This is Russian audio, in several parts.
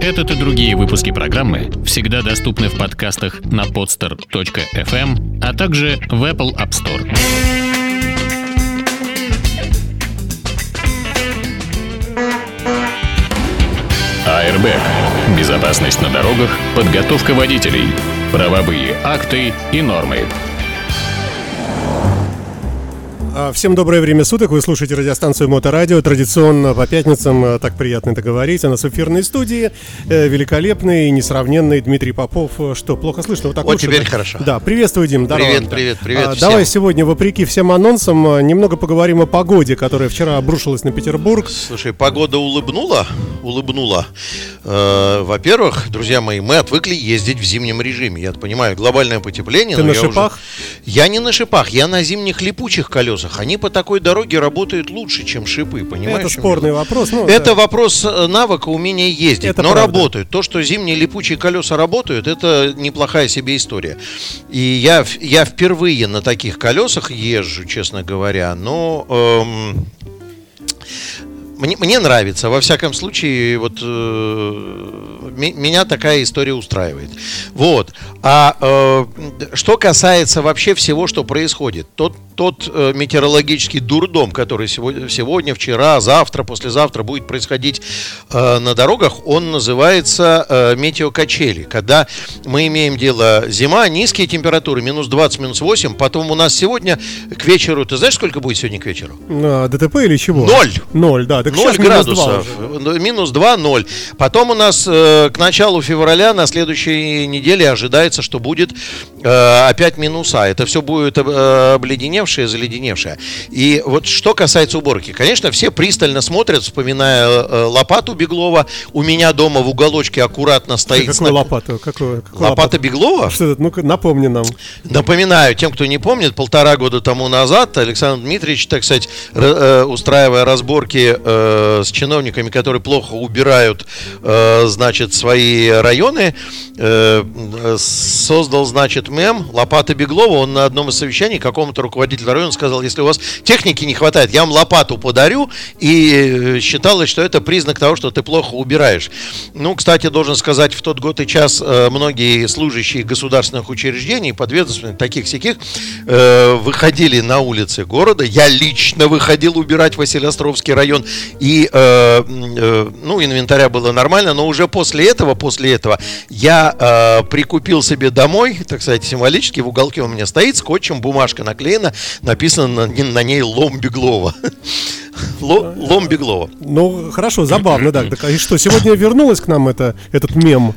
Этот и другие выпуски программы всегда доступны в подкастах на podster.fm, а также в Apple App Store. Airbag. Безопасность на дорогах, подготовка водителей, правовые акты и нормы. А, всем доброе время суток. Вы слушаете радиостанцию Моторадио. Традиционно по пятницам, а, так приятно это говорить, у нас в эфирной студии э, великолепный, несравненный Дмитрий Попов. Что, плохо слышно? Вот, так вот лучше, теперь да? хорошо. Да, приветствую, Дим. Здорово. Привет, привет, привет. А, всем. Давай сегодня, вопреки всем анонсам, немного поговорим о погоде, которая вчера обрушилась на Петербург. Слушай, погода улыбнула, улыбнула. Э, во-первых, друзья мои, мы отвыкли ездить в зимнем режиме. Я понимаю, глобальное потепление. Ты на шипах? Уже... Я не на шипах, я на зимних липучих колесах колесах, они по такой дороге работают лучше, чем шипы, понимаешь? Это спорный вопрос. Ну, это да. вопрос э, навыка, умения ездить, это но правда. работают. То, что зимние липучие колеса работают, это неплохая себе история. И я, я впервые на таких колесах езжу, честно говоря, но... Эм, мне, мне нравится, во всяком случае, вот э, меня такая история устраивает. Вот. А э, что касается вообще всего, что происходит, тот, тот э, метеорологический дурдом, который сегодня, сегодня, вчера, завтра, послезавтра будет происходить э, на дорогах, он называется э, метеокачели. Когда мы имеем дело зима, низкие температуры, минус 20, минус 8, потом у нас сегодня к вечеру, ты знаешь, сколько будет сегодня к вечеру? А, ДТП или чего? Ноль. Ноль, да. Так 0 градусов. Минус 2, 0. Потом у нас э, к началу февраля на следующей неделе ожидается, что будет э, опять минуса. Это все будет э, обледеневшее, заледеневшее. И вот что касается уборки. Конечно, все пристально смотрят, вспоминая э, лопату Беглова. У меня дома в уголочке аккуратно стоит... Какую лопату? Какую, какую лопата лопату? Беглова? Что это? Ну-ка, напомни нам. Напоминаю, тем, кто не помнит, полтора года тому назад Александр Дмитриевич, так сказать, э, устраивая разборки э, с чиновниками, которые плохо убирают, э, значит, свои районы, э, создал, значит, мем Лопата Беглова. Он на одном из совещаний какому-то руководителю района сказал, если у вас техники не хватает, я вам лопату подарю. И считалось, что это признак того, что ты плохо убираешь. Ну, кстати, должен сказать, в тот год и час э, многие служащие государственных учреждений, подведомственных, таких всяких, выходили на улицы города. Я лично выходил убирать Василиостровский район. И э, э, ну, инвентаря было нормально, но уже после этого, после этого я э, прикупил себе домой, так сказать, символически, в уголке у меня стоит скотчем, бумажка наклеена, написано на, на ней «Лом Беглова». Лом Беглова. Ну, хорошо, забавно, да. Так, и что, сегодня вернулась к нам это, этот мем?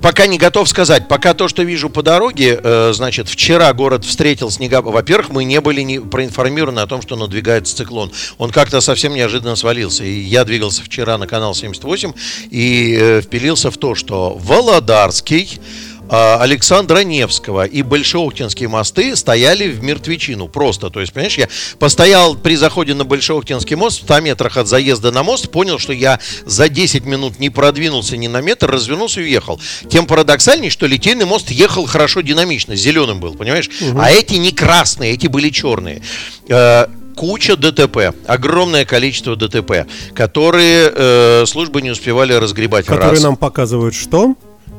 Пока не готов сказать. Пока то, что вижу по дороге, э, значит, вчера город встретил снега. Во-первых, мы не были не проинформированы о том, что надвигается циклон. Он как-то совсем неожиданно свалился. И я двигался вчера на канал 78 и э, впилился в то, что Володарский а, Александра Невского и Большеоктинские мосты стояли в мертвечину просто. То есть, понимаешь, я постоял при заходе на Большеоктинский мост в 100 метрах от заезда на мост, понял, что я за 10 минут не продвинулся ни на метр, развернулся и уехал. Тем парадоксальнее, что Литейный мост ехал хорошо динамично, зеленым был, понимаешь? Угу. А эти не красные, эти были черные э, куча ДТП, огромное количество ДТП, которые э, службы не успевали разгребать. Которые раз. нам показывают что?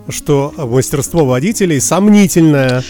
Что мастерство водителей сомнительное.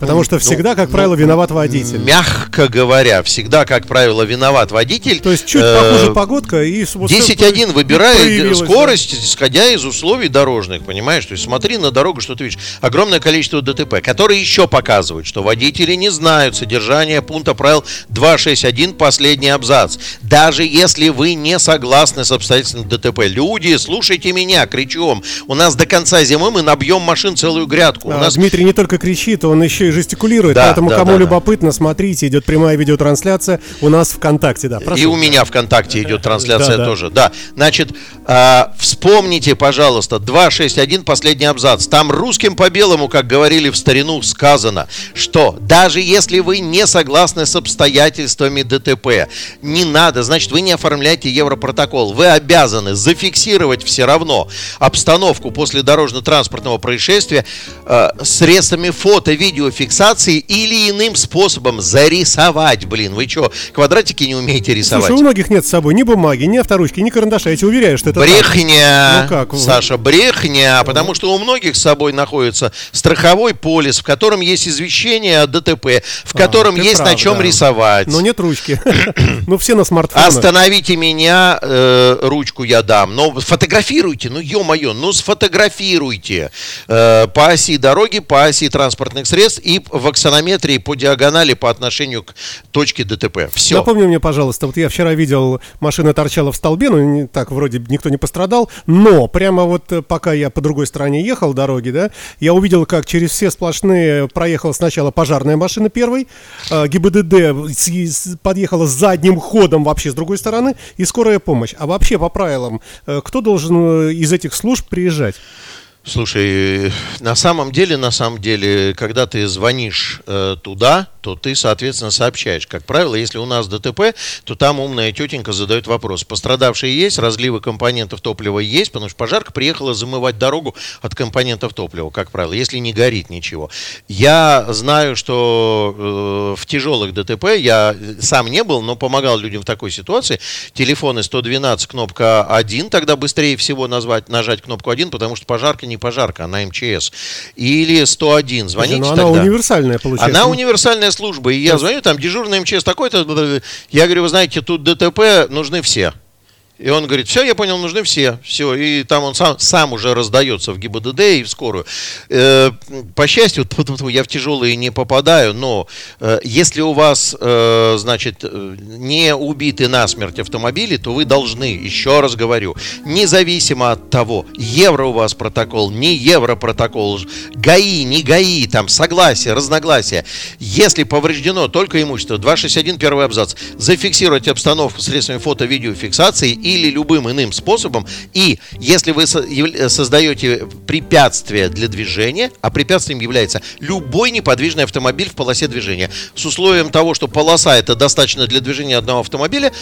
Потому что всегда, как правило, ну, виноват водитель. Мягко говоря, всегда, как правило, виноват водитель. То есть чуть э, похуже погодка и... 10.1 выбирает скорость, да. исходя из условий дорожных, понимаешь? То есть смотри на дорогу, что ты видишь. Огромное количество ДТП, которые еще показывают, что водители не знают содержание пункта правил 261, последний абзац. Даже если вы не согласны с обстоятельствами ДТП. Люди, слушайте меня, кричу вам. У нас до конца зимы мы набьем машин целую грядку. А, У нас... Дмитрий не только кричит, он еще и жестикулирует. Да, поэтому, да, кому да, любопытно, смотрите, идет прямая видеотрансляция у нас ВКонтакте. Да, прошу. И у меня ВКонтакте идет трансляция да, тоже. Да. Значит, э, вспомните, пожалуйста, 261, последний абзац. Там русским по белому, как говорили в старину, сказано, что даже если вы не согласны с обстоятельствами ДТП, не надо, значит, вы не оформляете Европротокол. Вы обязаны зафиксировать все равно обстановку после дорожно-транспортного происшествия э, средствами фото-видео видеофиксации или иным способом зарисовать, блин. Вы что, квадратики не умеете рисовать? Слушай, у многих нет с собой ни бумаги, ни авторучки, ни карандаша. Я тебе уверяю, что это Брехня, Ну как? Саша, брехня, потому что у многих с собой находится страховой полис, в котором есть извещение о ДТП, в котором ты есть на прав, чем да. рисовать. Но нет ручки. Ну, все на смартфонах. Остановите меня, э, ручку я дам. Но сфотографируйте, ну ё-моё, ну сфотографируйте э, по оси дороги, по оси транспортных средств и в аксонометрии по диагонали по отношению к точке ДТП. Все. Напомни мне, пожалуйста, вот я вчера видел, машина торчала в столбе, ну, не, так, вроде никто не пострадал, но прямо вот э, пока я по другой стороне ехал дороги, да, я увидел, как через все сплошные проехала сначала пожарная машина первой, э, ГИБДД с- с- подъехала задним ходом вообще с другой стороны, и скорая помощь. А вообще, по правилам, э, кто должен э, из этих служб приезжать? Слушай, на самом деле, на самом деле, когда ты звонишь э, туда, то ты, соответственно, сообщаешь. Как правило, если у нас ДТП, то там умная тетенька задает вопрос. Пострадавшие есть, разливы компонентов топлива есть, потому что пожарка приехала замывать дорогу от компонентов топлива, как правило, если не горит ничего. Я знаю, что э, в тяжелых ДТП я сам не был, но помогал людям в такой ситуации. Телефоны 112, кнопка 1, тогда быстрее всего назвать, нажать кнопку 1, потому что пожарка не пожарка, она МЧС. Или 101, звоните Ну, она тогда. универсальная, получается. Она универсальная служба. И я звоню, там дежурный МЧС такой-то. Я говорю, вы знаете, тут ДТП, нужны все. И он говорит, все, я понял, нужны все. Все. И там он сам, сам уже раздается в ГИБДД и в скорую. Э, по счастью, я в тяжелые не попадаю, но э, если у вас, э, значит, э, не убиты насмерть автомобили, то вы должны, еще раз говорю, независимо от того, евро у вас протокол, не евро протокол, ГАИ, не ГАИ, там согласие, разногласия. Если повреждено только имущество, 261 первый абзац, зафиксировать обстановку средствами фото-видеофиксации или любым иным способом. И если вы создаете препятствие для движения, а препятствием является любой неподвижный автомобиль в полосе движения, с условием того, что полоса это достаточно для движения одного автомобиля,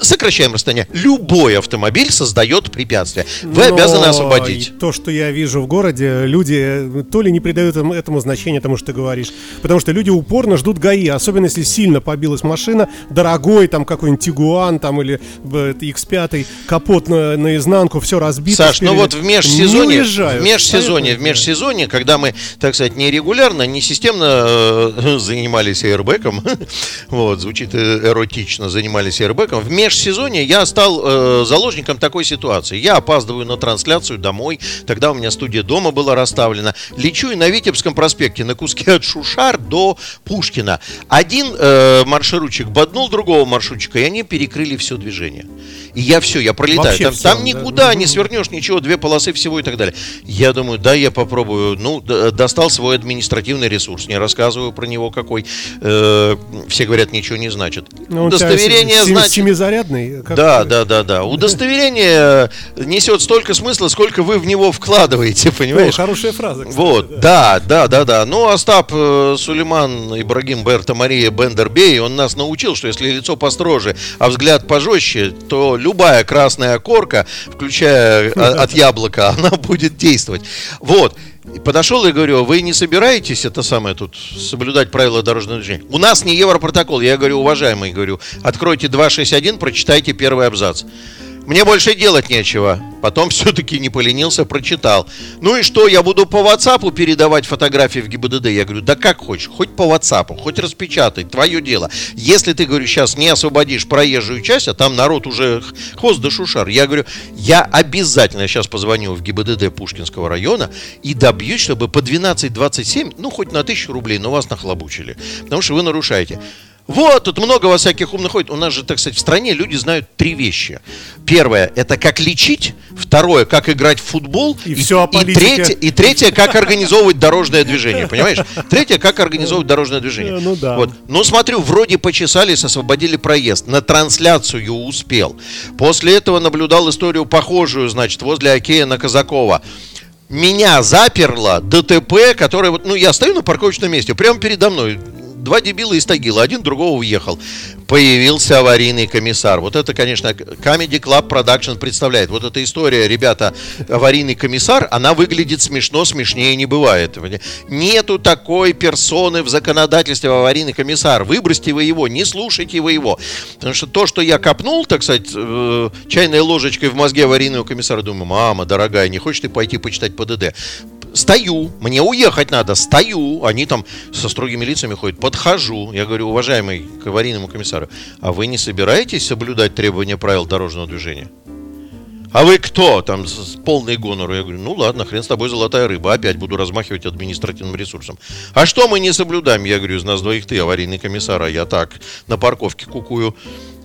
сокращаем расстояние. Любой автомобиль создает препятствие. Вы Но обязаны освободить. То, что я вижу в городе, люди э, то ли не придают этому, значения, тому, что ты говоришь, потому что люди упорно ждут ГАИ, особенно если сильно побилась машина, дорогой, там какой-нибудь Тигуан, там или э, X5, капот на, наизнанку, все разбито. Саш, ну вот в межсезонье, в межсезонье, в межсезонье, когда мы, так сказать, не регулярно, не системно э, занимались аэрбэком, вот, звучит э, эротично, занимались аэрбэком, в межсезонье я стал э, заложником такой ситуации. Я опаздываю на трансляцию домой, тогда у меня студия дома была расставлена, лечу и на Витебском проспекте на куске от Шушар до Пушкина. Один э, маршрутчик боднул другого маршрутчика, и они перекрыли все движение. И я все, я пролетаю. Вообще Там, всё, там да. никуда не Мгм. свернешь, ничего, две полосы всего и так далее. Я думаю, да, я попробую. Ну, достал свой административный ресурс, не рассказываю про него какой. Э, все говорят, ничего не значит. Ну, у тебя Удостоверение значит... Семизарядный? Как- Да, да, да, да. Удостоверение несет столько смысла, сколько вы в него вкладываете, О, понимаешь? хорошая фраза, кстати, Вот, да, да, да, да. Ну, Остап э, Сулейман Ибрагим Берта Мария Бендербей, он нас научил, что если лицо построже, а взгляд пожестче, то любая красная корка, включая э, от яблока, она будет действовать. Вот. И Подошел и говорю, вы не собираетесь это самое тут соблюдать правила дорожного движения? У нас не европротокол. Я говорю, уважаемый, говорю, откройте 261, прочитайте первый абзац. Мне больше делать нечего. Потом все-таки не поленился, прочитал. Ну и что, я буду по WhatsApp передавать фотографии в ГИБДД? Я говорю, да как хочешь, хоть по WhatsApp, хоть распечатай, твое дело. Если ты, говорю, сейчас не освободишь проезжую часть, а там народ уже хвост да шушар, я говорю, я обязательно сейчас позвоню в ГИБДД Пушкинского района и добьюсь, чтобы по 12.27, ну хоть на тысячу рублей, но вас нахлобучили. Потому что вы нарушаете. Вот, тут много во всяких умных ходит. У нас же, так сказать, в стране люди знают три вещи. Первое, это как лечить. Второе, как играть в футбол. И всё о и, третье, и третье, как организовывать дорожное движение. Понимаешь? Третье, как организовывать дорожное движение. Э, ну да. Вот. Ну, смотрю, вроде почесались, освободили проезд. На трансляцию успел. После этого наблюдал историю похожую, значит, возле Окея на Казакова. Меня заперло ДТП, которое вот, ну, я стою на парковочном месте, прямо передо мной. Два дебила из Тагила, один другого уехал. Появился аварийный комиссар. Вот это, конечно, Comedy Club Production представляет. Вот эта история, ребята, аварийный комиссар, она выглядит смешно, смешнее не бывает. Нету такой персоны в законодательстве аварийный комиссар. Выбросьте вы его, не слушайте вы его. Потому что то, что я копнул, так сказать, э, чайной ложечкой в мозге аварийного комиссара, думаю, мама, дорогая, не хочешь ты пойти почитать ПДД? стою, мне уехать надо, стою, они там со строгими лицами ходят, подхожу, я говорю, уважаемый к аварийному комиссару, а вы не собираетесь соблюдать требования правил дорожного движения? А вы кто? Там с полной гонору. Я говорю, ну ладно, хрен с тобой, золотая рыба. Опять буду размахивать административным ресурсом. А что мы не соблюдаем? Я говорю, из нас двоих ты аварийный комиссар, а я так, на парковке кукую.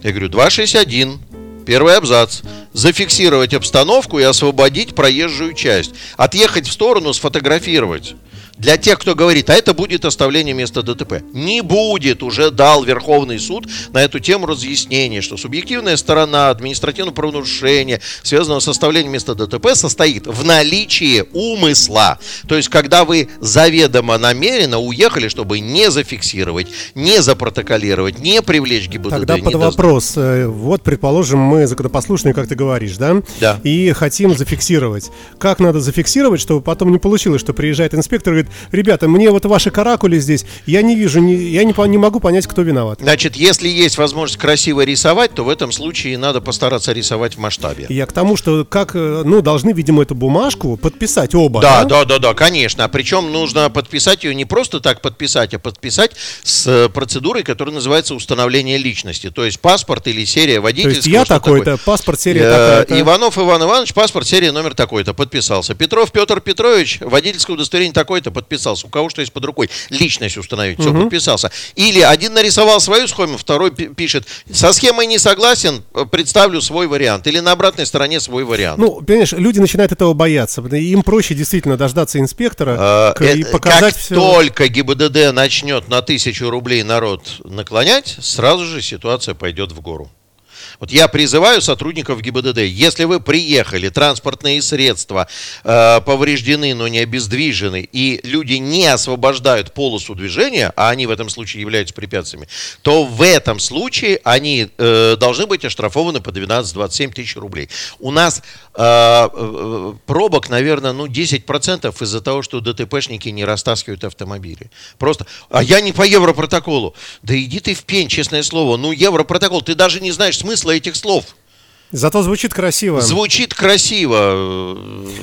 Я говорю, 261, Первый абзац. Зафиксировать обстановку и освободить проезжую часть. Отъехать в сторону, сфотографировать для тех, кто говорит, а это будет оставление места ДТП. Не будет, уже дал Верховный суд на эту тему разъяснение, что субъективная сторона административного правонарушения, связанного с оставлением места ДТП, состоит в наличии умысла. То есть, когда вы заведомо намеренно уехали, чтобы не зафиксировать, не запротоколировать, не привлечь ГИБДД. Тогда под вопрос. Э, вот, предположим, мы законопослушные, как ты говоришь, да? Да. И хотим зафиксировать. Как надо зафиксировать, чтобы потом не получилось, что приезжает инспектор и говорит, ребята, мне вот ваши каракули здесь, я не вижу, не, я не, не могу понять, кто виноват. Значит, если есть возможность красиво рисовать, то в этом случае надо постараться рисовать в масштабе. Я к тому, что как, э, ну, должны, видимо, эту бумажку подписать оба. Да, да, да, да, да конечно. Причем нужно подписать ее не просто так подписать, а подписать с э, процедурой, которая называется установление личности. То есть паспорт или серия водительского. То есть я такой-то, паспорт, серия э, такая-то. Иванов Иван Иванович, паспорт, серия номер такой-то, подписался. Петров Петр Петрович, водительское удостоверение такой-то, подписался. У кого что есть под рукой. Личность установить. Все, угу. подписался. Или один нарисовал свою схему, второй пишет, со схемой не согласен, э, представлю свой вариант. Или на обратной стороне свой вариант. Ну, понимаешь, люди начинают этого бояться. Им проще действительно дождаться инспектора а, и э, показать как все. только ГИБДД начнет на тысячу рублей народ наклонять, сразу же ситуация пойдет в гору. Вот я призываю сотрудников ГИБДД, если вы приехали, транспортные средства э, повреждены, но не обездвижены, и люди не освобождают полосу движения, а они в этом случае являются препятствиями, то в этом случае они э, должны быть оштрафованы по 12-27 тысяч рублей. У нас э, э, пробок, наверное, ну 10% из-за того, что ДТПшники не растаскивают автомобили. Просто, а я не по европротоколу. Да иди ты в пень, честное слово. Ну, европротокол, ты даже не знаешь смысла этих слов. Зато звучит красиво. Звучит красиво.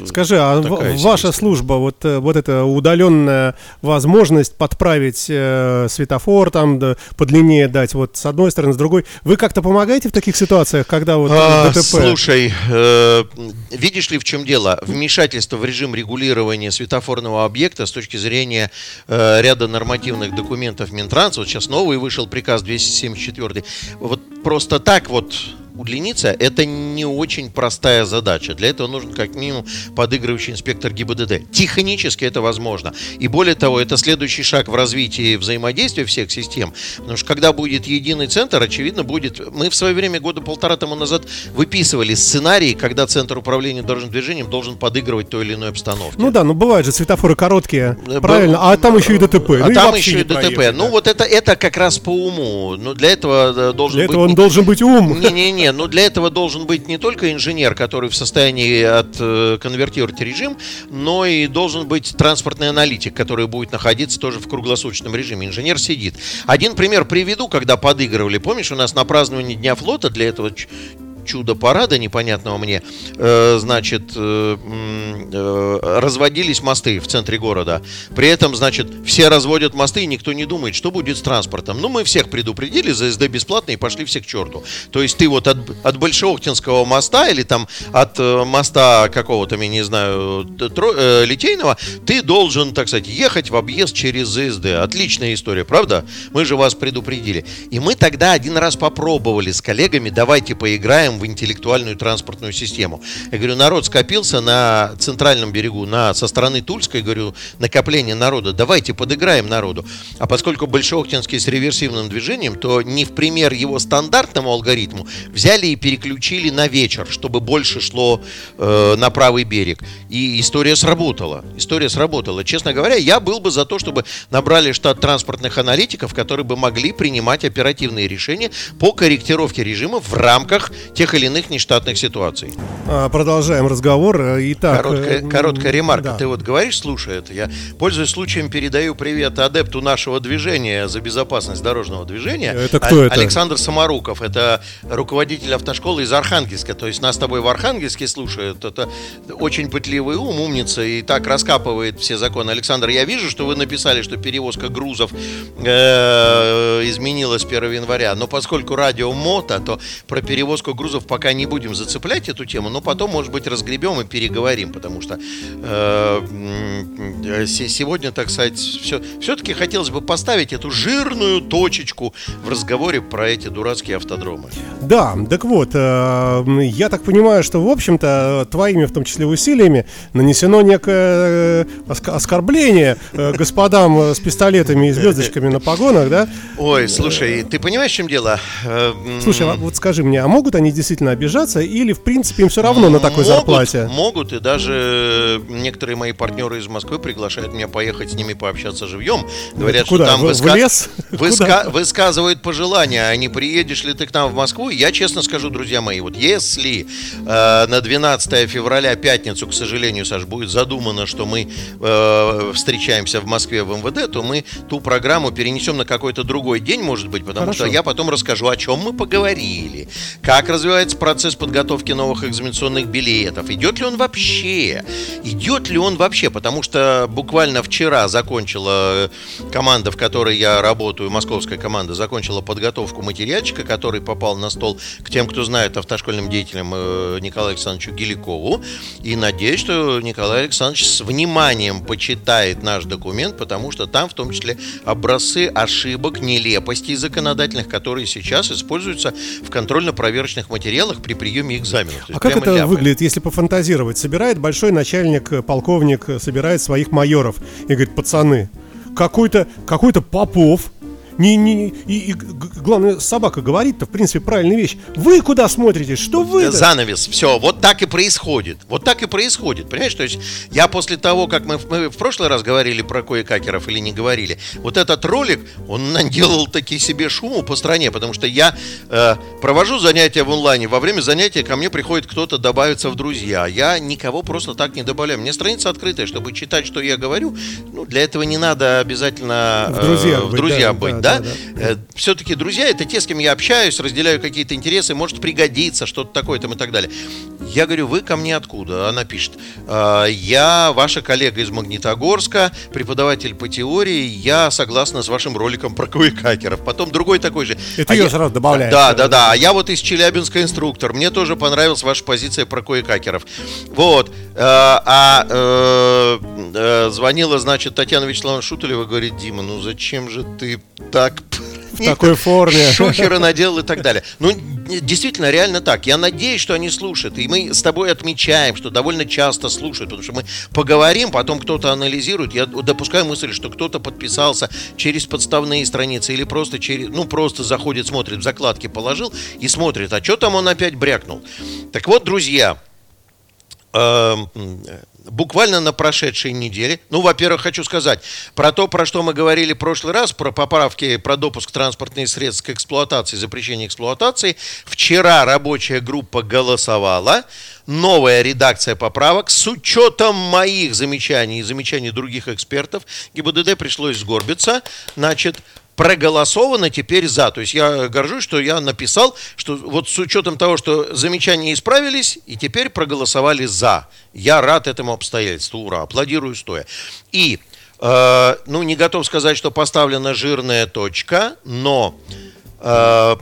Скажи, а ваша служба, вот, э, вот эта удаленная возможность подправить э, светофор, там, да, подлиннее дать, вот с одной стороны, с другой, вы как-то помогаете в таких ситуациях, когда вот а, ДТП? Слушай, э, видишь ли, в чем дело? Вмешательство в режим регулирования светофорного объекта с точки зрения э, ряда нормативных документов Минтранса, вот сейчас новый вышел приказ 274, вот просто так вот удлиниться, это не очень простая задача. Для этого нужен как минимум подыгрывающий инспектор ГИБДД. Технически это возможно. И более того, это следующий шаг в развитии взаимодействия всех систем. Потому что когда будет единый центр, очевидно будет... Мы в свое время, года полтора тому назад, выписывали сценарии, когда центр управления дорожным движением должен подыгрывать той или иной обстановке. Ну да, ну бывают же светофоры короткие, э, правильно, а там еще и ДТП. А ну, там еще и ДТП. Проехать, ну вот это, это как раз по уму. Но для этого э, должен для быть... этого он должен быть ум. Не-не-не, но для этого должен быть не только инженер, который в состоянии отконвертировать режим, но и должен быть транспортный аналитик, который будет находиться тоже в круглосуточном режиме. Инженер сидит. Один пример приведу, когда подыгрывали. Помнишь, у нас на праздновании Дня флота для этого чудо-парада непонятного мне, э, значит, э, э, разводились мосты в центре города. При этом, значит, все разводят мосты, и никто не думает, что будет с транспортом. Ну, мы всех предупредили, ЗСД бесплатно, и пошли все к черту. То есть ты вот от, от Большеохтинского моста или там от моста какого-то, я не знаю, тро, Литейного, ты должен, так сказать, ехать в объезд через ЗСД. Отличная история, правда? Мы же вас предупредили. И мы тогда один раз попробовали с коллегами, давайте поиграем в интеллектуальную транспортную систему. Я говорю, народ скопился на центральном берегу, на, со стороны Тульской, говорю, накопление народа, давайте подыграем народу. А поскольку Большеохтинский с реверсивным движением, то не в пример его стандартному алгоритму взяли и переключили на вечер, чтобы больше шло э, на правый берег. И история сработала. История сработала. Честно говоря, я был бы за то, чтобы набрали штат транспортных аналитиков, которые бы могли принимать оперативные решения по корректировке режима в рамках тех или иных нештатных ситуаций. А, продолжаем разговор. Итак, короткая, э, короткая ремарка. Да. Ты вот говоришь, слушай это, я, пользуясь случаем, передаю привет адепту нашего движения за безопасность дорожного движения. Это кто а, это? Александр Самаруков. Это руководитель автошколы из Архангельска. То есть нас с тобой в Архангельске слушают. Это очень пытливый ум, умница и так раскапывает все законы. Александр, я вижу, что вы написали, что перевозка грузов э, изменилась с 1 января. Но поскольку радио мото, то про перевозку грузов пока не будем зацеплять эту тему. Но потом, может быть, разгребем и переговорим. Потому что э, сегодня, так сказать, все, все-таки хотелось бы поставить эту жирную точечку в разговоре про эти дурацкие автодромы. Да, так вот, э, я так понимаю, что, в общем-то, твоими, в том числе, усилиями нанесено некое э, оскорбление э, господам с пистолетами и звездочками на погонах, да? Ой, слушай, ты понимаешь, в чем дело? Слушай, а вот скажи мне, а могут они действительно обижаться или, в принципе, им все равно на такой могут, зарплате? Могут, и даже некоторые мои партнеры из Москвы приглашают меня поехать с ними пообщаться живьем. Говорят, Куда? что там в, выска... в лес? Выска... высказывают пожелания, а не приедешь ли ты к нам в Москву? Я честно скажу, друзья мои, вот если э, на 12 февраля, пятницу, к сожалению, Саш, будет задумано, что мы э, встречаемся в Москве в МВД, то мы ту программу перенесем на какой-то другой день, может быть, потому Хорошо. что я потом расскажу, о чем мы поговорили, как развивается процесс подготовки новых экзаменационных билетов, идет ли он вообще, идет ли он вообще, потому что буквально вчера закончила команда, в которой я работаю, московская команда, закончила подготовку материальчика, который попал на стол к тем, кто знает автошкольным деятелям э, Николаю Александровичу Геликову. И надеюсь, что Николай Александрович с вниманием почитает наш документ, потому что там в том числе образцы ошибок, нелепостей законодательных, которые сейчас используются в контрольно-проверочных материалах при приеме экзаменов. А как это ляпы. выглядит, если пофантазировать? Собирает большой начальник, э, полковник, э, собирает своих майоров и говорит, пацаны, какой-то какой Попов не, не, и, и главное, собака говорит-то, в принципе, правильная вещь. Вы куда смотрите? Что вы? -то? Занавес. Все, вот так и происходит. Вот так и происходит. Понимаешь, то есть я после того, как мы, мы в прошлый раз говорили про кое-какеров или не говорили, вот этот ролик, он наделал такие себе шуму по стране, потому что я э, провожу занятия в онлайне. Во время занятия ко мне приходит кто-то добавиться в друзья. Я никого просто так не добавляю. Мне страница открытая, чтобы читать, что я говорю. Ну, для этого не надо обязательно э, в друзья, в друзья быть, да, да, да? да. Э, Все-таки друзья это те, с кем я общаюсь, разделяю какие-то интересы, может пригодиться, что-то такое там и так далее. Я говорю, вы ко мне откуда? Она пишет, «А, я ваша коллега из Магнитогорска, преподаватель по теории, я согласна с вашим роликом про куекакеров. Потом другой такой же. Это а ее я... сразу добавляет. Да, да, да. А я вот из Челябинска инструктор. Мне тоже понравилась ваша позиция про куекакеров. Вот. Э, а, а звонила, значит, Татьяна Вячеславовна Шутулева, говорит, Дима, ну зачем же ты так в такой форме. Шухера наделал и так далее. Ну, действительно, реально так. Я надеюсь, что они слушают. И мы с тобой отмечаем, что довольно часто слушают, потому что мы поговорим, потом кто-то анализирует. Я допускаю мысль, что кто-то подписался через подставные страницы или просто через, ну, просто заходит, смотрит, в закладки положил и смотрит, а что там он опять брякнул. Так вот, друзья, эм, буквально на прошедшей неделе. Ну, во-первых, хочу сказать про то, про что мы говорили в прошлый раз, про поправки, про допуск транспортных средств к эксплуатации, запрещение эксплуатации. Вчера рабочая группа голосовала. Новая редакция поправок с учетом моих замечаний и замечаний других экспертов. ГИБДД пришлось сгорбиться. Значит, проголосовано теперь за. То есть я горжусь, что я написал, что вот с учетом того, что замечания исправились, и теперь проголосовали за. Я рад этому обстоятельству. Ура, аплодирую стоя. И, э, ну, не готов сказать, что поставлена жирная точка, но э,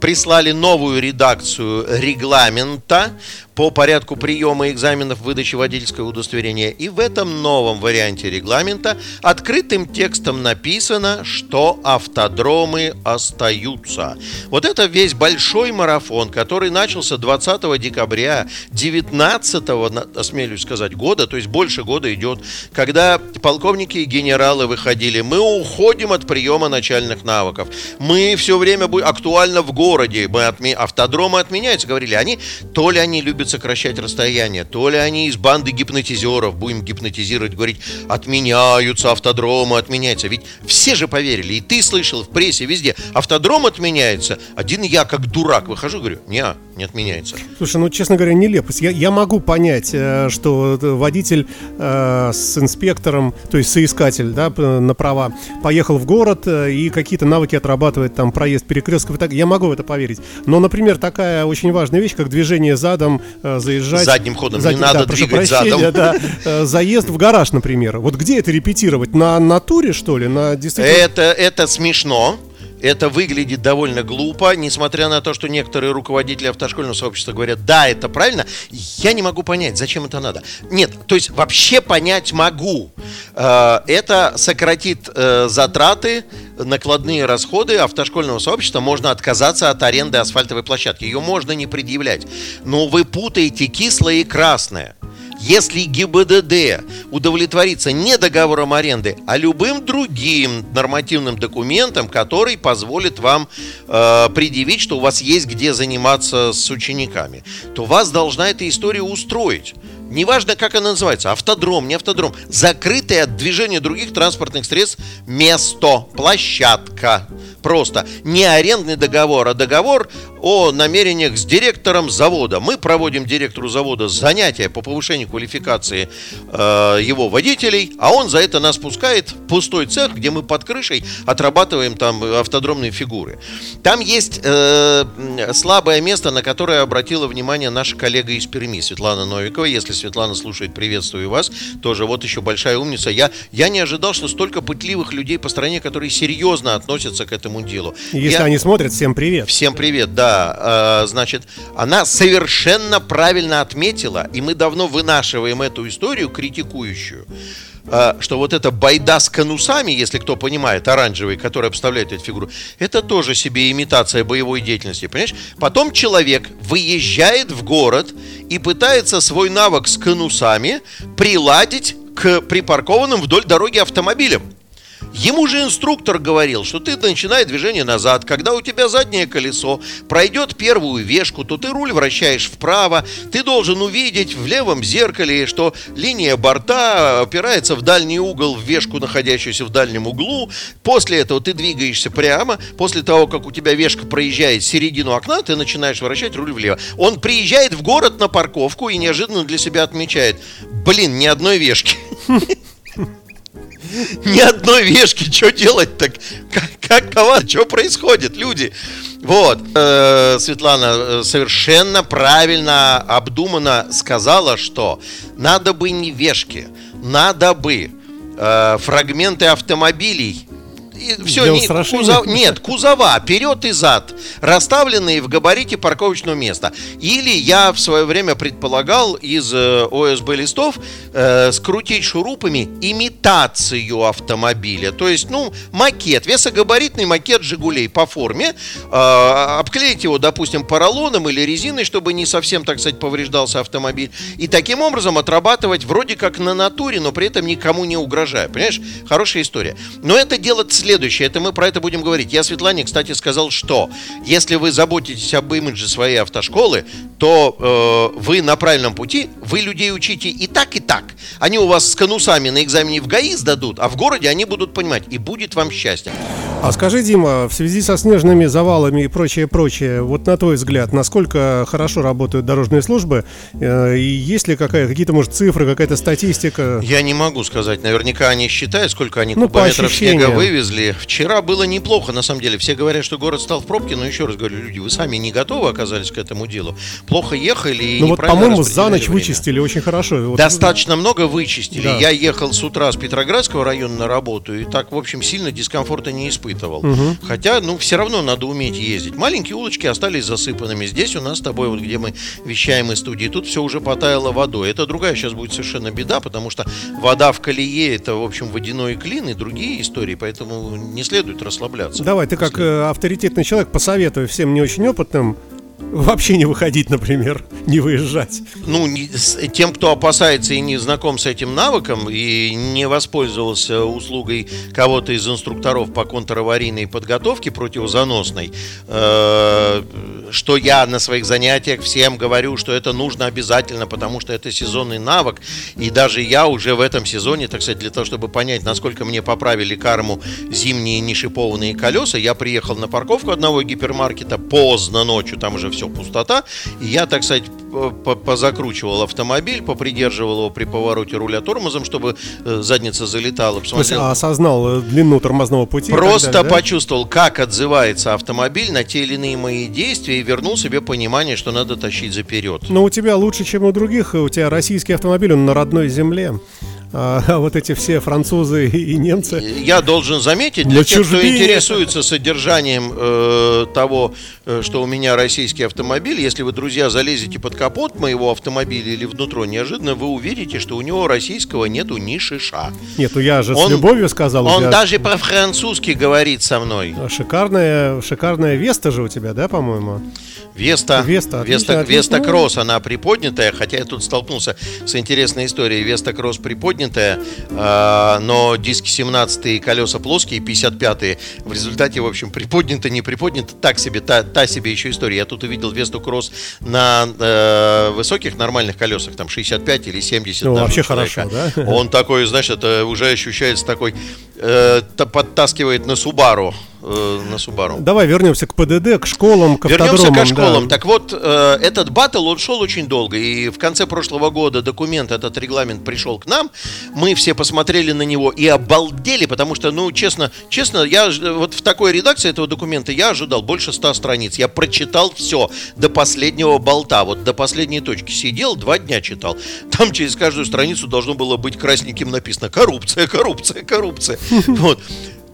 прислали новую редакцию регламента по порядку приема экзаменов выдачи водительского удостоверения. И в этом новом варианте регламента открытым текстом написано, что автодромы остаются. Вот это весь большой марафон, который начался 20 декабря 19 осмелюсь сказать, года, то есть больше года идет, когда полковники и генералы выходили, мы уходим от приема начальных навыков, мы все время будем актуально в городе, мы отме... автодромы отменяются, говорили они, то ли они любят сокращать расстояние, то ли они из банды гипнотизеров, будем гипнотизировать, говорить, отменяются автодромы, отменяются, ведь все же поверили, и ты слышал в прессе везде, автодром отменяется, один я как дурак выхожу, говорю, не, не отменяется. Слушай, ну, честно говоря, нелепость. Я, я могу понять, э, что водитель э, с инспектором, то есть соискатель, да, на права, поехал в город э, и какие-то навыки отрабатывает, там, проезд перекрестков и так. Я могу в это поверить. Но, например, такая очень важная вещь, как движение задом, заезжать... Задним ходом, Задним, не надо да, двигать задом. Да, э, заезд в гараж, например. Вот где это репетировать? На натуре, что ли? На действительно... Это, это смешно. Это выглядит довольно глупо, несмотря на то, что некоторые руководители автошкольного сообщества говорят, да, это правильно, я не могу понять, зачем это надо. Нет, то есть вообще понять могу. Э, это сократит э, затраты, накладные расходы автошкольного сообщества, можно отказаться от аренды асфальтовой площадки. Ее можно не предъявлять. Но вы путаете кислое и красное. Если ГИБДД удовлетворится не договором аренды, а любым другим нормативным документом, который позволит вам э, предъявить, что у вас есть где заниматься с учениками, то вас должна эта история устроить. Неважно, как она называется, автодром, не автодром, закрытое от движения других транспортных средств место, площадка. Просто не арендный договор, а договор о намерениях с директором завода. Мы проводим директору завода занятия по повышению квалификации э, его водителей, а он за это нас пускает в пустой цех, где мы под крышей отрабатываем там автодромные фигуры. Там есть э, слабое место, на которое обратила внимание наша коллега из Перми, Светлана Новикова. Если Светлана слушает, приветствую вас. Тоже вот еще большая умница. Я, я не ожидал, что столько пытливых людей по стране, которые серьезно относятся к этому делу. Если я... они смотрят, всем привет. Всем привет, да. Э, значит, она совершенно правильно отметила, и мы давно вынашиваем эту историю критикующую, что вот эта байда с конусами, если кто понимает, оранжевый, который обставляет эту фигуру, это тоже себе имитация боевой деятельности, понимаешь? Потом человек выезжает в город и пытается свой навык с конусами приладить к припаркованным вдоль дороги автомобилям. Ему же инструктор говорил, что ты начинай движение назад. Когда у тебя заднее колесо пройдет первую вешку, то ты руль вращаешь вправо. Ты должен увидеть в левом зеркале, что линия борта опирается в дальний угол, в вешку, находящуюся в дальнем углу. После этого ты двигаешься прямо. После того, как у тебя вешка проезжает середину окна, ты начинаешь вращать руль влево. Он приезжает в город на парковку и неожиданно для себя отмечает, блин, ни одной вешки. Ни одной вешки, что делать так? Как, как ковар, что происходит, люди? Вот, э, Светлана э, совершенно правильно, обдуманно сказала, что надо бы не вешки, надо бы э, фрагменты автомобилей все, не, кузов, нет, кузова, вперед и зад, расставленные в габарите парковочного места. Или я в свое время предполагал из э, ОСБ листов э, скрутить шурупами имитацию автомобиля. То есть, ну, макет, весогабаритный макет Жигулей по форме. Э, обклеить его, допустим, поролоном или резиной, чтобы не совсем, так сказать, повреждался автомобиль. И таким образом отрабатывать вроде как на натуре, но при этом никому не угрожая. Понимаешь? Хорошая история. Но это делать следующее, это мы про это будем говорить. Я Светлане, кстати, сказал, что если вы заботитесь об имидже своей автошколы, то э, вы на правильном пути, вы людей учите и так, и так. Они у вас с конусами на экзамене в ГАИ сдадут, а в городе они будут понимать, и будет вам счастье. А скажи, Дима, в связи со снежными завалами и прочее, прочее, вот на твой взгляд, насколько хорошо работают дорожные службы? Э, и есть ли какая, какие-то, может, цифры, какая-то статистика? Я не могу сказать. Наверняка они считают, сколько они ну, кубометров снега вывезли ли, вчера было неплохо, на самом деле. Все говорят, что город стал в пробке, но еще раз говорю, люди, вы сами не готовы оказались к этому делу. Плохо ехали и Ну вот, по-моему, за ночь время. вычистили очень хорошо. Вот Достаточно много вычистили. Да. Я ехал с утра с Петроградского района на работу, и так, в общем, сильно дискомфорта не испытывал. Угу. Хотя, ну, все равно надо уметь ездить. Маленькие улочки остались засыпанными. Здесь у нас с тобой, вот где мы вещаем из студии, тут все уже потаяло водой. Это другая сейчас будет совершенно беда, потому что вода в колее это, в общем, водяной клин и другие истории, поэтому не следует расслабляться. Давай, ты как э, авторитетный человек посоветуй всем не очень опытным Вообще не выходить, например, не выезжать. Ну, тем, кто опасается и не знаком с этим навыком, и не воспользовался услугой кого-то из инструкторов по контраварийной подготовке противозаносной, э, что я на своих занятиях всем говорю, что это нужно обязательно, потому что это сезонный навык, и даже я уже в этом сезоне, так сказать, для того, чтобы понять, насколько мне поправили карму зимние нешипованные колеса, я приехал на парковку одного гипермаркета поздно ночью, там уже все пустота, и я, так сказать, позакручивал автомобиль, попридерживал его при повороте руля тормозом, чтобы э, задница залетала. Посмотрел. То есть осознал э, длину тормозного пути? Просто далее, да? почувствовал, как отзывается автомобиль на те или иные мои действия и вернул себе понимание, что надо тащить заперед. Но у тебя лучше, чем у других. У тебя российский автомобиль, он на родной земле. А, а вот эти все французы и немцы. Я должен заметить, для тех, кто интересуется содержанием э, того, э, что у меня российский автомобиль, если вы, друзья, залезете под капот моего автомобиля или внутрь, неожиданно вы увидите, что у него российского нету ни шиша. Нет, ну я же он, с любовью сказал. Он тебя... даже по-французски говорит со мной. Шикарная, шикарная Веста же у тебя, да, по-моему? Веста, Веста, Веста, Веста Кросс, она приподнятая, хотя я тут столкнулся с интересной историей. Веста Кросс приподнятая, э, но диски 17 колеса плоские, 55-е. В результате, в общем, приподнято, не приподнято, так себе, та, та себе еще история. Я тут увидел Весту Кросс на э, высоких нормальных колесах, там 65 или 70. Ну, вообще хорошо, да? Он такой, это уже ощущается такой, э, подтаскивает на Субару э, на Субару. Давай вернемся к ПДД, к школам, к Вернемся к школам. Да. Так вот, э, этот батл, он шел очень долго. И в конце прошлого года документ, этот регламент пришел к нам. Мы все посмотрели на него и обалдели, потому что, ну, честно, честно, я вот в такой редакции этого документа я ожидал больше ста страниц. Я прочитал все до последнего болта, вот до последней точки. Сидел, два дня читал. Там через каждую страницу должно было быть красненьким написано «Коррупция, коррупция, коррупция». Вот.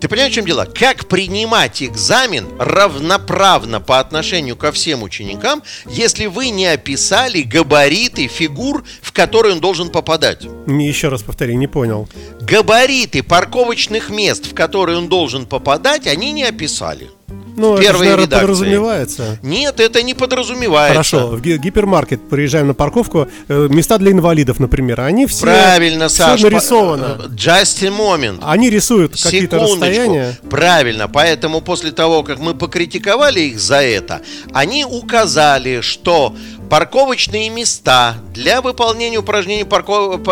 Ты понимаешь, в чем дело? Как принимать экзамен равноправно по отношению ко всем ученикам, если вы не описали габариты фигур, в которые он должен попадать? Еще раз повтори, не понял. Габариты парковочных мест, в которые он должен попадать, они не описали. Ну, это же, наверное, подразумевается. Нет, это не подразумевается. Хорошо, в гипермаркет приезжаем на парковку, э, места для инвалидов, например, они все, Правильно, все Саш, нарисовано. Э, just a moment. Они рисуют какие-то расстояния. Правильно, поэтому после того, как мы покритиковали их за это, они указали, что парковочные места для выполнения упражнений парков...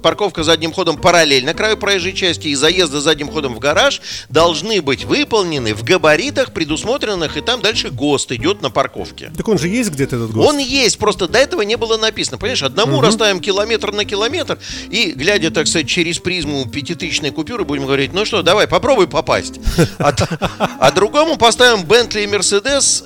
парковка задним ходом параллельно краю проезжей части и заезда задним ходом в гараж должны быть выполнены в габаритах, предусмотренных, и там дальше ГОСТ идет на парковке. Так он же есть где-то этот ГОСТ? Он есть, просто до этого не было написано. Понимаешь, одному угу. расставим километр на километр и, глядя, так сказать, через призму пятитысячной купюры, будем говорить, ну что, давай, попробуй попасть. А, а другому поставим Бентли и Мерседес...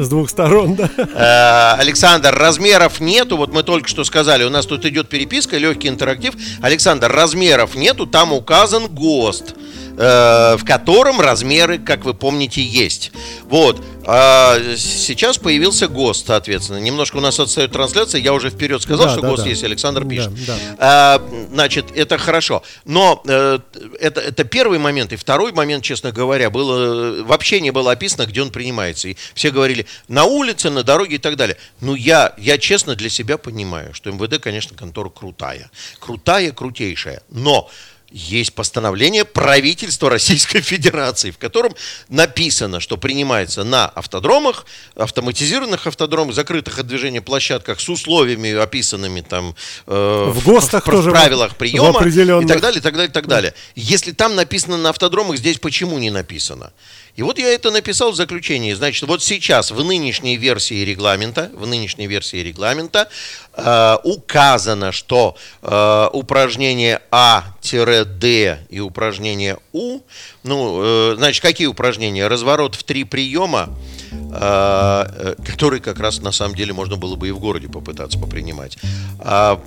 С двух сторон, да. Э, Александр, размеров нету. Вот мы только что сказали, у нас тут идет переписка, легкий интерактив. Александр, размеров нету, там указан ГОСТ. Э, в котором размеры, как вы помните, есть. Вот. А сейчас появился ГОСТ, соответственно. Немножко у нас отстает трансляция. Я уже вперед сказал, да, что да, ГОСТ да. есть. Александр пишет. Да, да. А, значит, это хорошо. Но э, это, это первый момент. И второй момент, честно говоря, было вообще не было описано, где он принимается. И все говорили на улице, на дороге и так далее. Ну, я, я честно для себя понимаю, что МВД, конечно, контора крутая. Крутая, крутейшая. Но есть постановление правительства Российской Федерации, в котором написано, что принимается на автодромах, автоматизированных автодромах, закрытых от движения площадках с условиями, описанными там э, в ГОСТах в, тоже в правилах приема и так далее, и так далее, и так далее. Если там написано на автодромах, здесь почему не написано? И вот я это написал в заключении. Значит, вот сейчас в нынешней версии регламента, в нынешней версии регламента э, указано, что э, упражнение А-Д и упражнение У, ну, э, значит, какие упражнения? Разворот в три приема, э, э который как раз на самом деле можно было бы и в городе попытаться попринимать. А,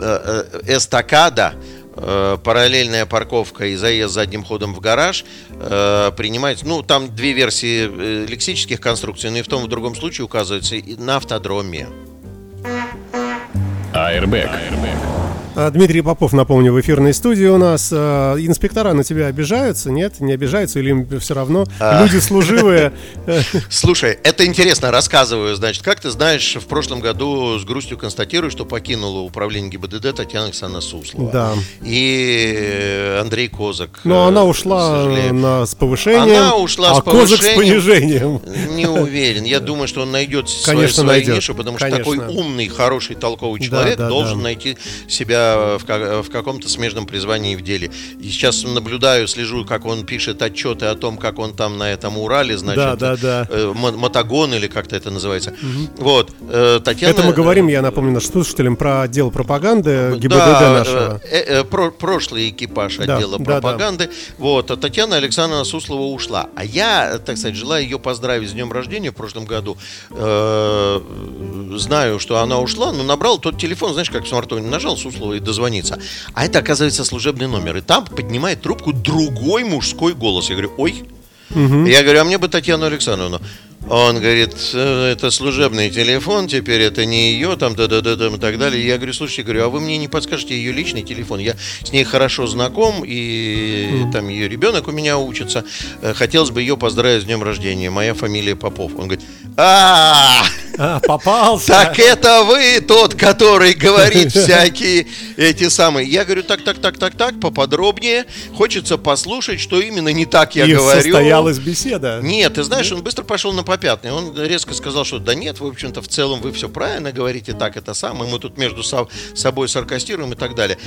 э, э, эстакада – параллельная парковка и заезд задним ходом в гараж э, принимается, ну, там две версии э, лексических конструкций, но и в том и в другом случае указывается на автодроме. Airbag. Airbag. А, Дмитрий Попов, напомню, в эфирной студии у нас. А, инспектора на тебя обижаются, нет? Не обижаются или им все равно? А. Люди служивые. Слушай, это интересно, рассказываю. Значит, как ты знаешь, в прошлом году с грустью констатирую, что покинула управление ГИБДД Татьяна Александровна Суслова. Да. И Андрей Козак. Но она ушла на, с повышением, она ушла а с повышением, Козак с понижением. Не уверен. Я думаю, что он найдет свою, свою нишу, потому что такой умный, хороший, толковый человек да, да, должен да. найти себя в, в каком-то смежном призвании в деле. И сейчас наблюдаю, слежу, как он пишет отчеты о том, как он там на этом Урале, значит, да, да, да. Э, мотогон или как-то это называется. Угу. Вот, э, Татьяна... Это мы говорим, я напомню нашим слушателям, про отдел пропаганды ГИБДД да, нашего. Э, э, про, прошлый экипаж отдела да, пропаганды. Да, да. Вот, а Татьяна Александровна Суслова ушла. А я, так сказать, желаю ее поздравить с днем рождения в прошлом году. Э, знаю, что она ушла, но набрал тот телефон, знаешь, как в смартфоне нажал Суслова и дозвониться. А это, оказывается, служебный номер. И там поднимает трубку другой мужской голос. Я говорю, ой. Угу. Я говорю, а мне бы Татьяну Александровну. Он говорит, «Э, это служебный телефон, теперь это не ее, там, да, да, да, да, и так далее. Я говорю, слушайте, говорю, а вы мне не подскажете ее личный телефон? Я с ней хорошо знаком, и там ее ребенок у меня учится. Э, хотелось бы ее поздравить с днем рождения. Моя фамилия Попов. Он говорит, а, а попался. Так это вы тот, который говорит всякие эти самые. Я говорю, так, так, так, так, так, поподробнее. Хочется послушать, что именно не так я говорю. состоялась беседа. Нет, ты знаешь, он быстро пошел на попятный. Он резко сказал, что да нет, в общем-то, в целом вы все правильно говорите, так это самое, мы тут между собой саркастируем и так далее.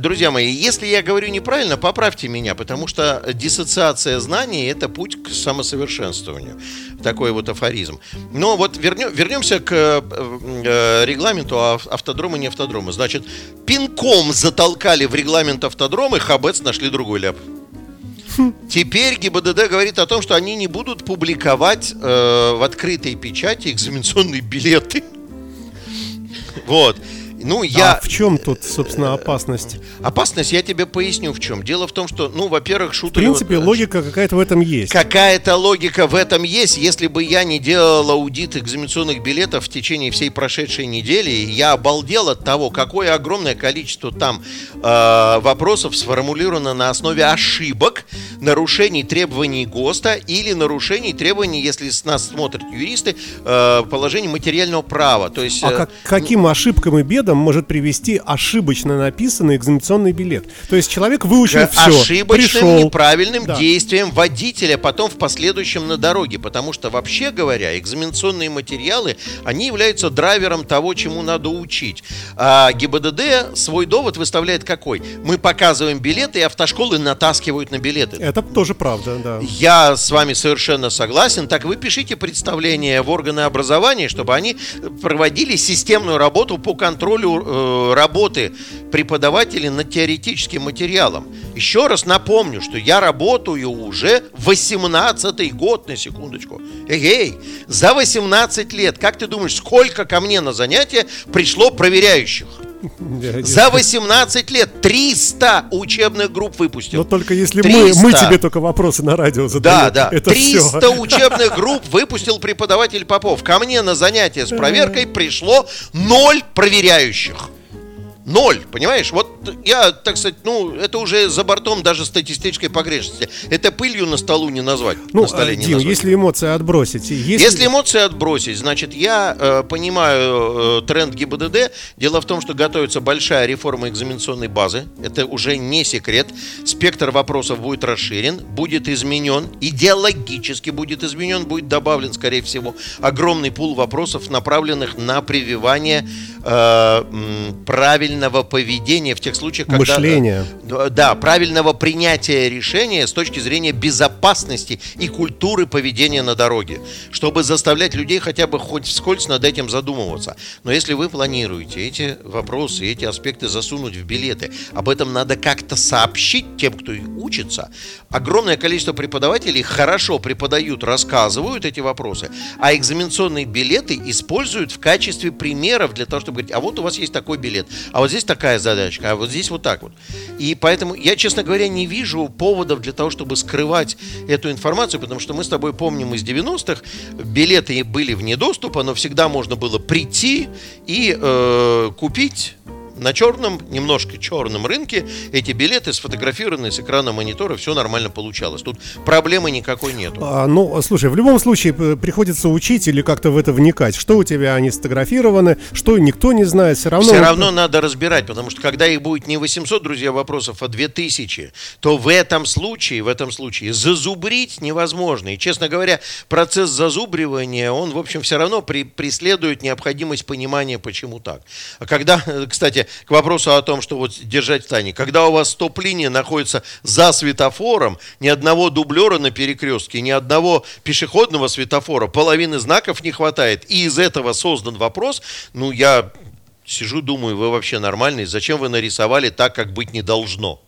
Друзья мои, если я говорю неправильно, поправьте меня, потому что диссоциация знаний – это путь к самосовершенствованию. Такой вот афоризм. Но вот вернем, вернемся к э, регламенту автодрома не автодрома. Значит, пинком затолкали в регламент автодрома, и Хабец нашли другой ляп. Теперь ГИБДД говорит о том, что они не будут публиковать э, в открытой печати экзаменационные билеты. Вот. Ну, я... А в чем тут, собственно, опасность? Опасность я тебе поясню в чем. Дело в том, что, ну, во-первых, шутер... В принципе, вот, логика какая-то в этом есть. Какая-то логика в этом есть. Если бы я не делал аудит экзаменационных билетов в течение всей прошедшей недели, я обалдел от того, какое огромное количество там э, вопросов сформулировано на основе ошибок, нарушений требований ГОСТа или нарушений требований, если с нас смотрят юристы, э, положений материального права. То есть, а как, каким ошибкам и бедам этом может привести ошибочно написанный экзаменационный билет. То есть человек выучил все, Ошибочным, пришел. неправильным да. действием водителя потом в последующем на дороге. Потому что, вообще говоря, экзаменационные материалы, они являются драйвером того, чему надо учить. А ГИБДД свой довод выставляет какой? Мы показываем билеты, и автошколы натаскивают на билеты. Это тоже правда, да. Я с вами совершенно согласен. Так вы пишите представление в органы образования, чтобы они проводили системную работу по контролю контролю э, работы преподавателей над теоретическим материалом. Еще раз напомню, что я работаю уже 18-й год, на секундочку. Эгей, за 18 лет, как ты думаешь, сколько ко мне на занятия пришло проверяющих? За 18 лет 300 учебных групп выпустил. Но только если мы, мы тебе только вопросы на радио задаем. Да, да. Это 300 все. учебных групп выпустил преподаватель Попов. Ко мне на занятие с проверкой пришло ноль проверяющих. Ноль, понимаешь? Вот я, так сказать, ну, это уже за бортом даже статистической погрешности. Это пылью на столу не назвать. Ну, на столе не Дим, назвать. если эмоции отбросить. Если... если эмоции отбросить, значит, я э, понимаю э, тренд ГИБДД. Дело в том, что готовится большая реформа экзаменационной базы. Это уже не секрет. Спектр вопросов будет расширен, будет изменен, идеологически будет изменен, будет добавлен, скорее всего, огромный пул вопросов, направленных на прививание э, правильного поведения в тех случаях, когда... Мышления. Э, да, правильного принятия решения с точки зрения безопасности и культуры поведения на дороге, чтобы заставлять людей хотя бы хоть вскользь над этим задумываться. Но если вы планируете эти вопросы, эти аспекты засунуть в билеты, об этом надо как-то сообщить тем, кто учится. Огромное количество преподавателей хорошо преподают, рассказывают эти вопросы, а экзаменационные билеты используют в качестве примеров для того, чтобы говорить, а вот у вас есть такой билет, а вот здесь такая задачка, а вот здесь вот так вот. И поэтому я, честно говоря, не вижу поводов для того, чтобы скрывать эту информацию, потому что мы с тобой помним из 90-х, билеты были вне доступа, но всегда можно было прийти и э, купить на черном, немножко черном рынке эти билеты сфотографированы с экрана монитора, все нормально получалось. Тут проблемы никакой нету. А, ну, слушай, в любом случае приходится учить или как-то в это вникать. Что у тебя они сфотографированы, что никто не знает, все равно... Все равно надо разбирать, потому что когда их будет не 800, друзья, вопросов, а 2000, то в этом случае, в этом случае зазубрить невозможно. И, честно говоря, процесс зазубривания, он, в общем, все равно при, преследует необходимость понимания, почему так. А когда, кстати, к вопросу о том, что вот держать в тайне. Когда у вас стоп-линия находится за светофором, ни одного дублера на перекрестке, ни одного пешеходного светофора, половины знаков не хватает, и из этого создан вопрос, ну, я сижу, думаю, вы вообще нормальный, зачем вы нарисовали так, как быть не должно?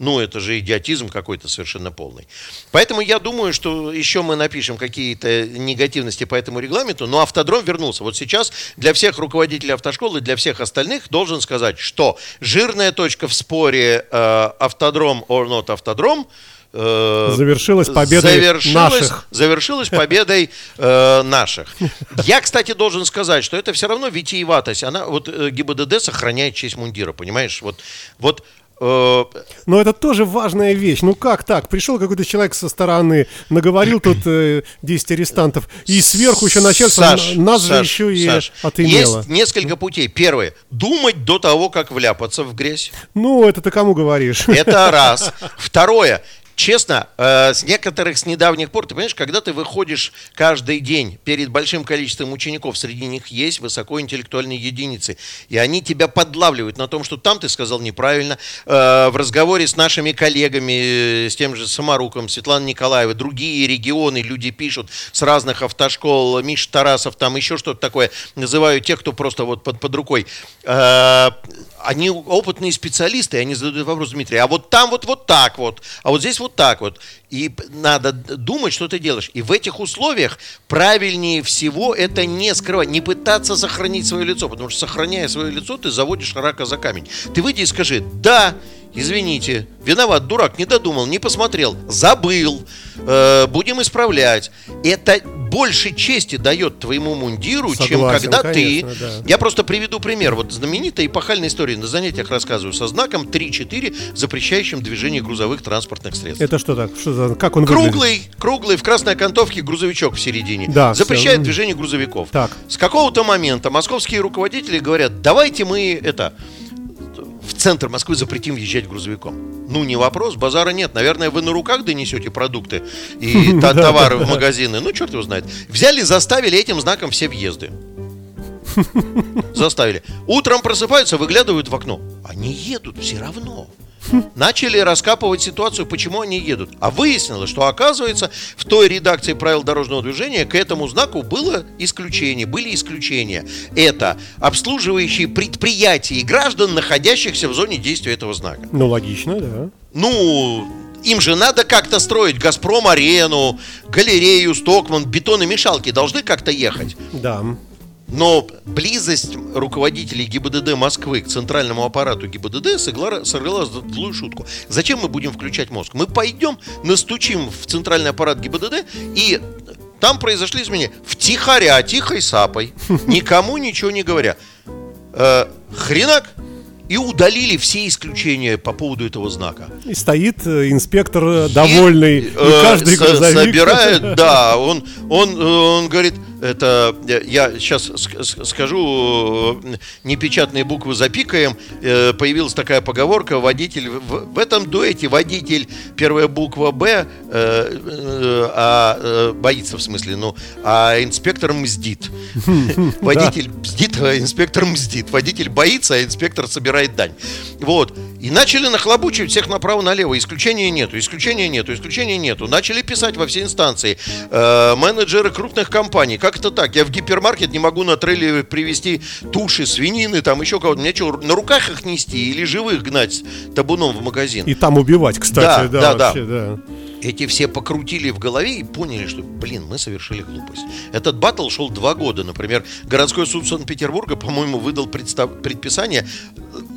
Ну, это же идиотизм какой-то совершенно полный. Поэтому я думаю, что еще мы напишем какие-то негативности по этому регламенту, но автодром вернулся. Вот сейчас для всех руководителей автошколы, для всех остальных должен сказать, что жирная точка в споре э, автодром or not автодром э, завершилась победой завершилась, наших. Завершилась победой э, наших. Я, кстати, должен сказать, что это все равно витиеватость. Она вот э, ГИБДД сохраняет честь мундира, понимаешь? Вот, вот Но это тоже важная вещь. Ну как так? Пришел какой-то человек со стороны, наговорил тут э, 10 арестантов, и сверху еще начальство Саш, нас Саш, же еще и Саш, отымело. Есть несколько путей. Первое. Думать до того, как вляпаться в грязь. Ну, это ты кому говоришь? Это раз. Второе честно, э, с некоторых с недавних пор, ты понимаешь, когда ты выходишь каждый день перед большим количеством учеников, среди них есть высокоинтеллектуальные единицы, и они тебя подлавливают на том, что там ты сказал неправильно, э, в разговоре с нашими коллегами, э, с тем же Самаруком, Светланой Николаевой, другие регионы, люди пишут с разных автошкол, Миш Тарасов, там еще что-то такое, называю тех, кто просто вот под, под рукой. Э, они опытные специалисты, они задают вопрос, Дмитрий, а вот там вот вот так вот, а вот здесь вот так вот. И надо думать, что ты делаешь. И в этих условиях правильнее всего это не скрывать, не пытаться сохранить свое лицо, потому что сохраняя свое лицо, ты заводишь рака за камень. Ты выйди и скажи, да, извините, виноват, дурак, не додумал, не посмотрел, забыл, э, будем исправлять. Это больше чести дает твоему мундиру, Согласен, чем когда конечно, ты... Да. Я просто приведу пример. Вот знаменитая эпохальная история на занятиях рассказываю со знаком 3-4, запрещающим движение грузовых транспортных средств. Это что так? Что за... Как он Круглый, выглядит? круглый, в красной окантовке грузовичок в середине. Да, Запрещает все. движение грузовиков. Так. С какого-то момента московские руководители говорят, давайте мы это в центр Москвы запретим въезжать грузовиком. Ну, не вопрос, базара нет. Наверное, вы на руках донесете продукты и товары в магазины. Ну, черт его знает. Взяли, заставили этим знаком все въезды. Заставили. Утром просыпаются, выглядывают в окно. Они едут все равно. Начали раскапывать ситуацию, почему они едут. А выяснилось, что оказывается в той редакции правил дорожного движения к этому знаку было исключение, были исключения. Это обслуживающие предприятия и граждан, находящихся в зоне действия этого знака. Ну, логично, да. Ну, им же надо как-то строить Газпром-арену, галерею, Стокман, бетономешалки должны как-то ехать. Да. Но близость руководителей ГИБДД Москвы к центральному аппарату ГИБДД сыграла, сыграла злую шутку. Зачем мы будем включать мозг? Мы пойдем, настучим в центральный аппарат ГИБДД и там произошли изменения. Втихаря, тихой сапой, никому ничего не говоря. Э, хренак, и удалили все исключения по поводу этого знака. И стоит э, инспектор довольный, и, и каждый со- грузовик... Собирает, да, он, он, он говорит, Это э, я сейчас скажу, э, непечатные буквы запикаем. Э, появилась такая поговорка: водитель в, в этом дуэте водитель первая буква Б, а боится в смысле, ну, а инспектор мздит. Водитель мздит, а инспектор мздит. Водитель боится, а инспектор собирает дань. Вот. И начали нахлобучивать всех направо-налево. Исключения нету, исключения нету, исключения нету. Начали писать во все инстанции. Э, менеджеры крупных компаний. Как это так? Я в гипермаркет не могу на трейлере привезти туши, свинины, там еще кого-то. Мне что, на руках их нести или живых гнать табуном в магазин? И там убивать, кстати. Да, да, да. Вообще, да. да эти все покрутили в голове и поняли, что, блин, мы совершили глупость. Этот батл шел два года. Например, городской суд Санкт-Петербурга, по-моему, выдал предписание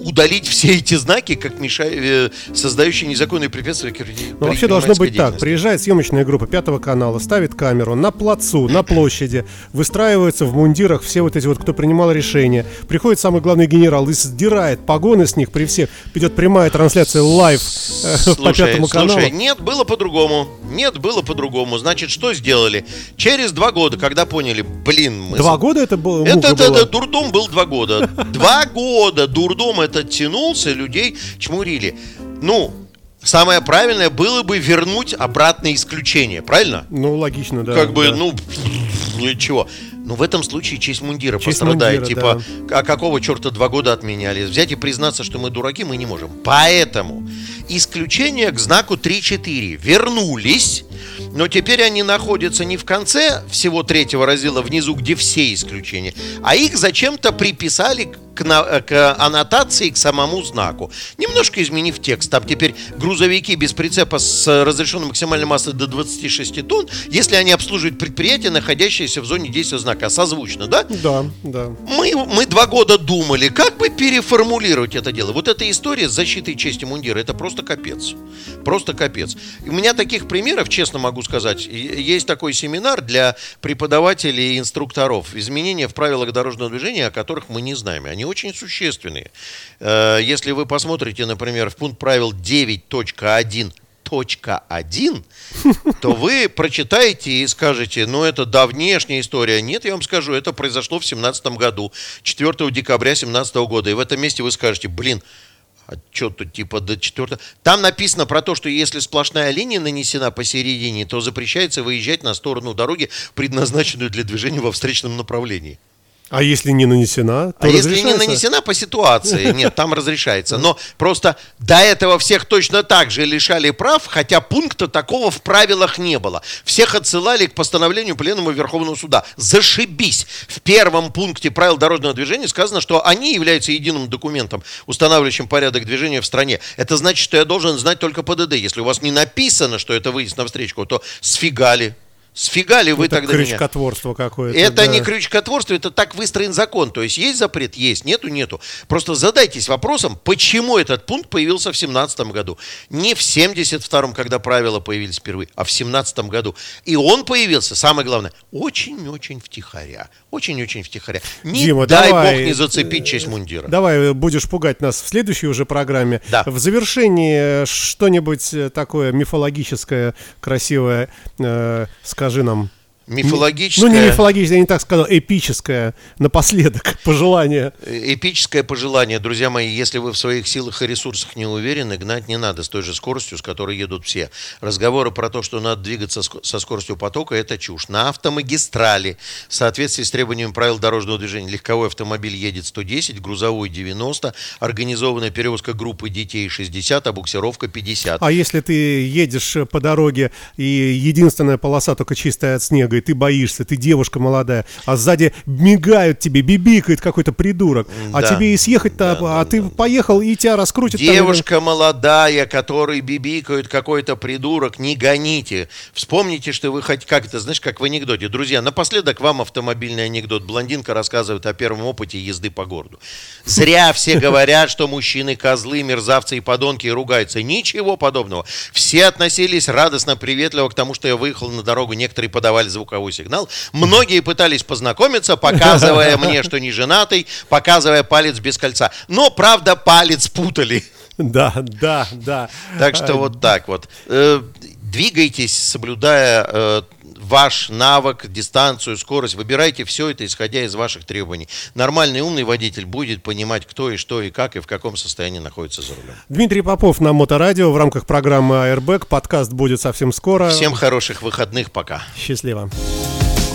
удалить все эти знаки, как мешая, э, создающие незаконные препятствия. Ну, вообще должно быть так. Приезжает съемочная группа Пятого канала, ставит камеру на плацу, на площади, выстраиваются в мундирах все вот эти вот, кто принимал решение. Приходит самый главный генерал и сдирает погоны с них при всех. Идет прямая трансляция live э, по Пятому каналу. Слушай, нет, было по-другому. Нет, было по-другому. Значит, что сделали? Через два года, когда поняли, блин, мы... Два года это было? Это, это, это дурдом был два года. Два года дурдом этот тянулся, людей чмурили. Ну, самое правильное было бы вернуть обратное исключение, правильно? Ну, логично, да. Как бы, да. ну, ну чего. Но в этом случае честь мундира честь пострадает. Мундира, типа, да. а какого черта два года отменяли? Взять и признаться, что мы дураки, мы не можем. Поэтому исключения к знаку 3-4 вернулись, но теперь они находятся не в конце всего третьего раздела, внизу, где все исключения, а их зачем-то приписали к, на, к аннотации, к самому знаку. Немножко изменив текст. Там теперь грузовики без прицепа с разрешенной максимальной массой до 26 тонн, если они обслуживают предприятие, находящееся в зоне действия знака. Созвучно, да? Да, да. Мы, мы два года думали, как бы переформулировать это дело. Вот эта история с защитой чести мундира, это просто капец. Просто капец. У меня таких примеров, честно могу сказать, есть такой семинар для преподавателей и инструкторов. Изменения в правилах дорожного движения, о которых мы не знаем. Они очень существенные. Э, если вы посмотрите, например, в пункт правил 9.1 то вы прочитаете и скажете, ну это давнешняя история. Нет, я вам скажу, это произошло в 17 году, 4 декабря 17 года. И в этом месте вы скажете, блин, а что тут типа до 4 Там написано про то, что если сплошная линия нанесена посередине, то запрещается выезжать на сторону дороги, предназначенную для движения во встречном направлении. А если не нанесена, то А если не нанесена по ситуации, нет, там разрешается. Но просто до этого всех точно так же лишали прав, хотя пункта такого в правилах не было. Всех отсылали к постановлению Пленума Верховного Суда. Зашибись! В первом пункте правил дорожного движения сказано, что они являются единым документом, устанавливающим порядок движения в стране. Это значит, что я должен знать только ПДД. Если у вас не написано, что это выезд на встречку, то сфигали. Сфига ли вы это тогда крючкотворство меня? какое-то. Это да. не крючкотворство, это так выстроен закон. То есть есть запрет? Есть. Нету? Нету. Просто задайтесь вопросом, почему этот пункт появился в 17 году. Не в 72-м, когда правила появились впервые, а в 17 году. И он появился, самое главное, очень-очень втихаря. Очень-очень втихаря. Не Дима, дай давай, бог не зацепить честь мундира. Давай будешь пугать нас в следующей уже программе. Да. В завершении что-нибудь такое мифологическое, красивое, э, скажи нам. Мифологическое. Ну, не мифологическое, я не так сказал, эпическое напоследок пожелание. Эпическое пожелание, друзья мои, если вы в своих силах и ресурсах не уверены, гнать не надо с той же скоростью, с которой едут все. Разговоры про то, что надо двигаться со скоростью потока, это чушь. На автомагистрали, в соответствии с требованиями правил дорожного движения, легковой автомобиль едет 110, грузовой 90, организованная перевозка группы детей 60, а буксировка 50. А если ты едешь по дороге и единственная полоса только чистая от снега, и ты боишься, ты девушка молодая, а сзади мигают тебе, бибикает какой-то придурок, а да. а тебе и съехать-то, да, а да, ты да. поехал, и тебя раскрутит. Девушка там, молодая, которой бибикают какой-то придурок, не гоните. Вспомните, что вы хоть как это, знаешь, как в анекдоте. Друзья, напоследок вам автомобильный анекдот. Блондинка рассказывает о первом опыте езды по городу. Зря все говорят, что мужчины козлы, мерзавцы и подонки и ругаются. Ничего подобного. Все относились радостно, приветливо к тому, что я выехал на дорогу. Некоторые подавали звук звуковой сигнал. Многие пытались познакомиться, показывая мне, что не женатый, показывая палец без кольца. Но, правда, палец путали. Да, да, да. Так что вот так вот. Э, двигайтесь, соблюдая э, ваш навык, дистанцию, скорость. Выбирайте все это, исходя из ваших требований. Нормальный умный водитель будет понимать, кто и что и как, и в каком состоянии находится за рулем. Дмитрий Попов на Моторадио в рамках программы Airbag. Подкаст будет совсем скоро. Всем хороших выходных, пока. Счастливо.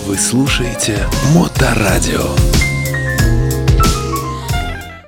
Вы слушаете Моторадио.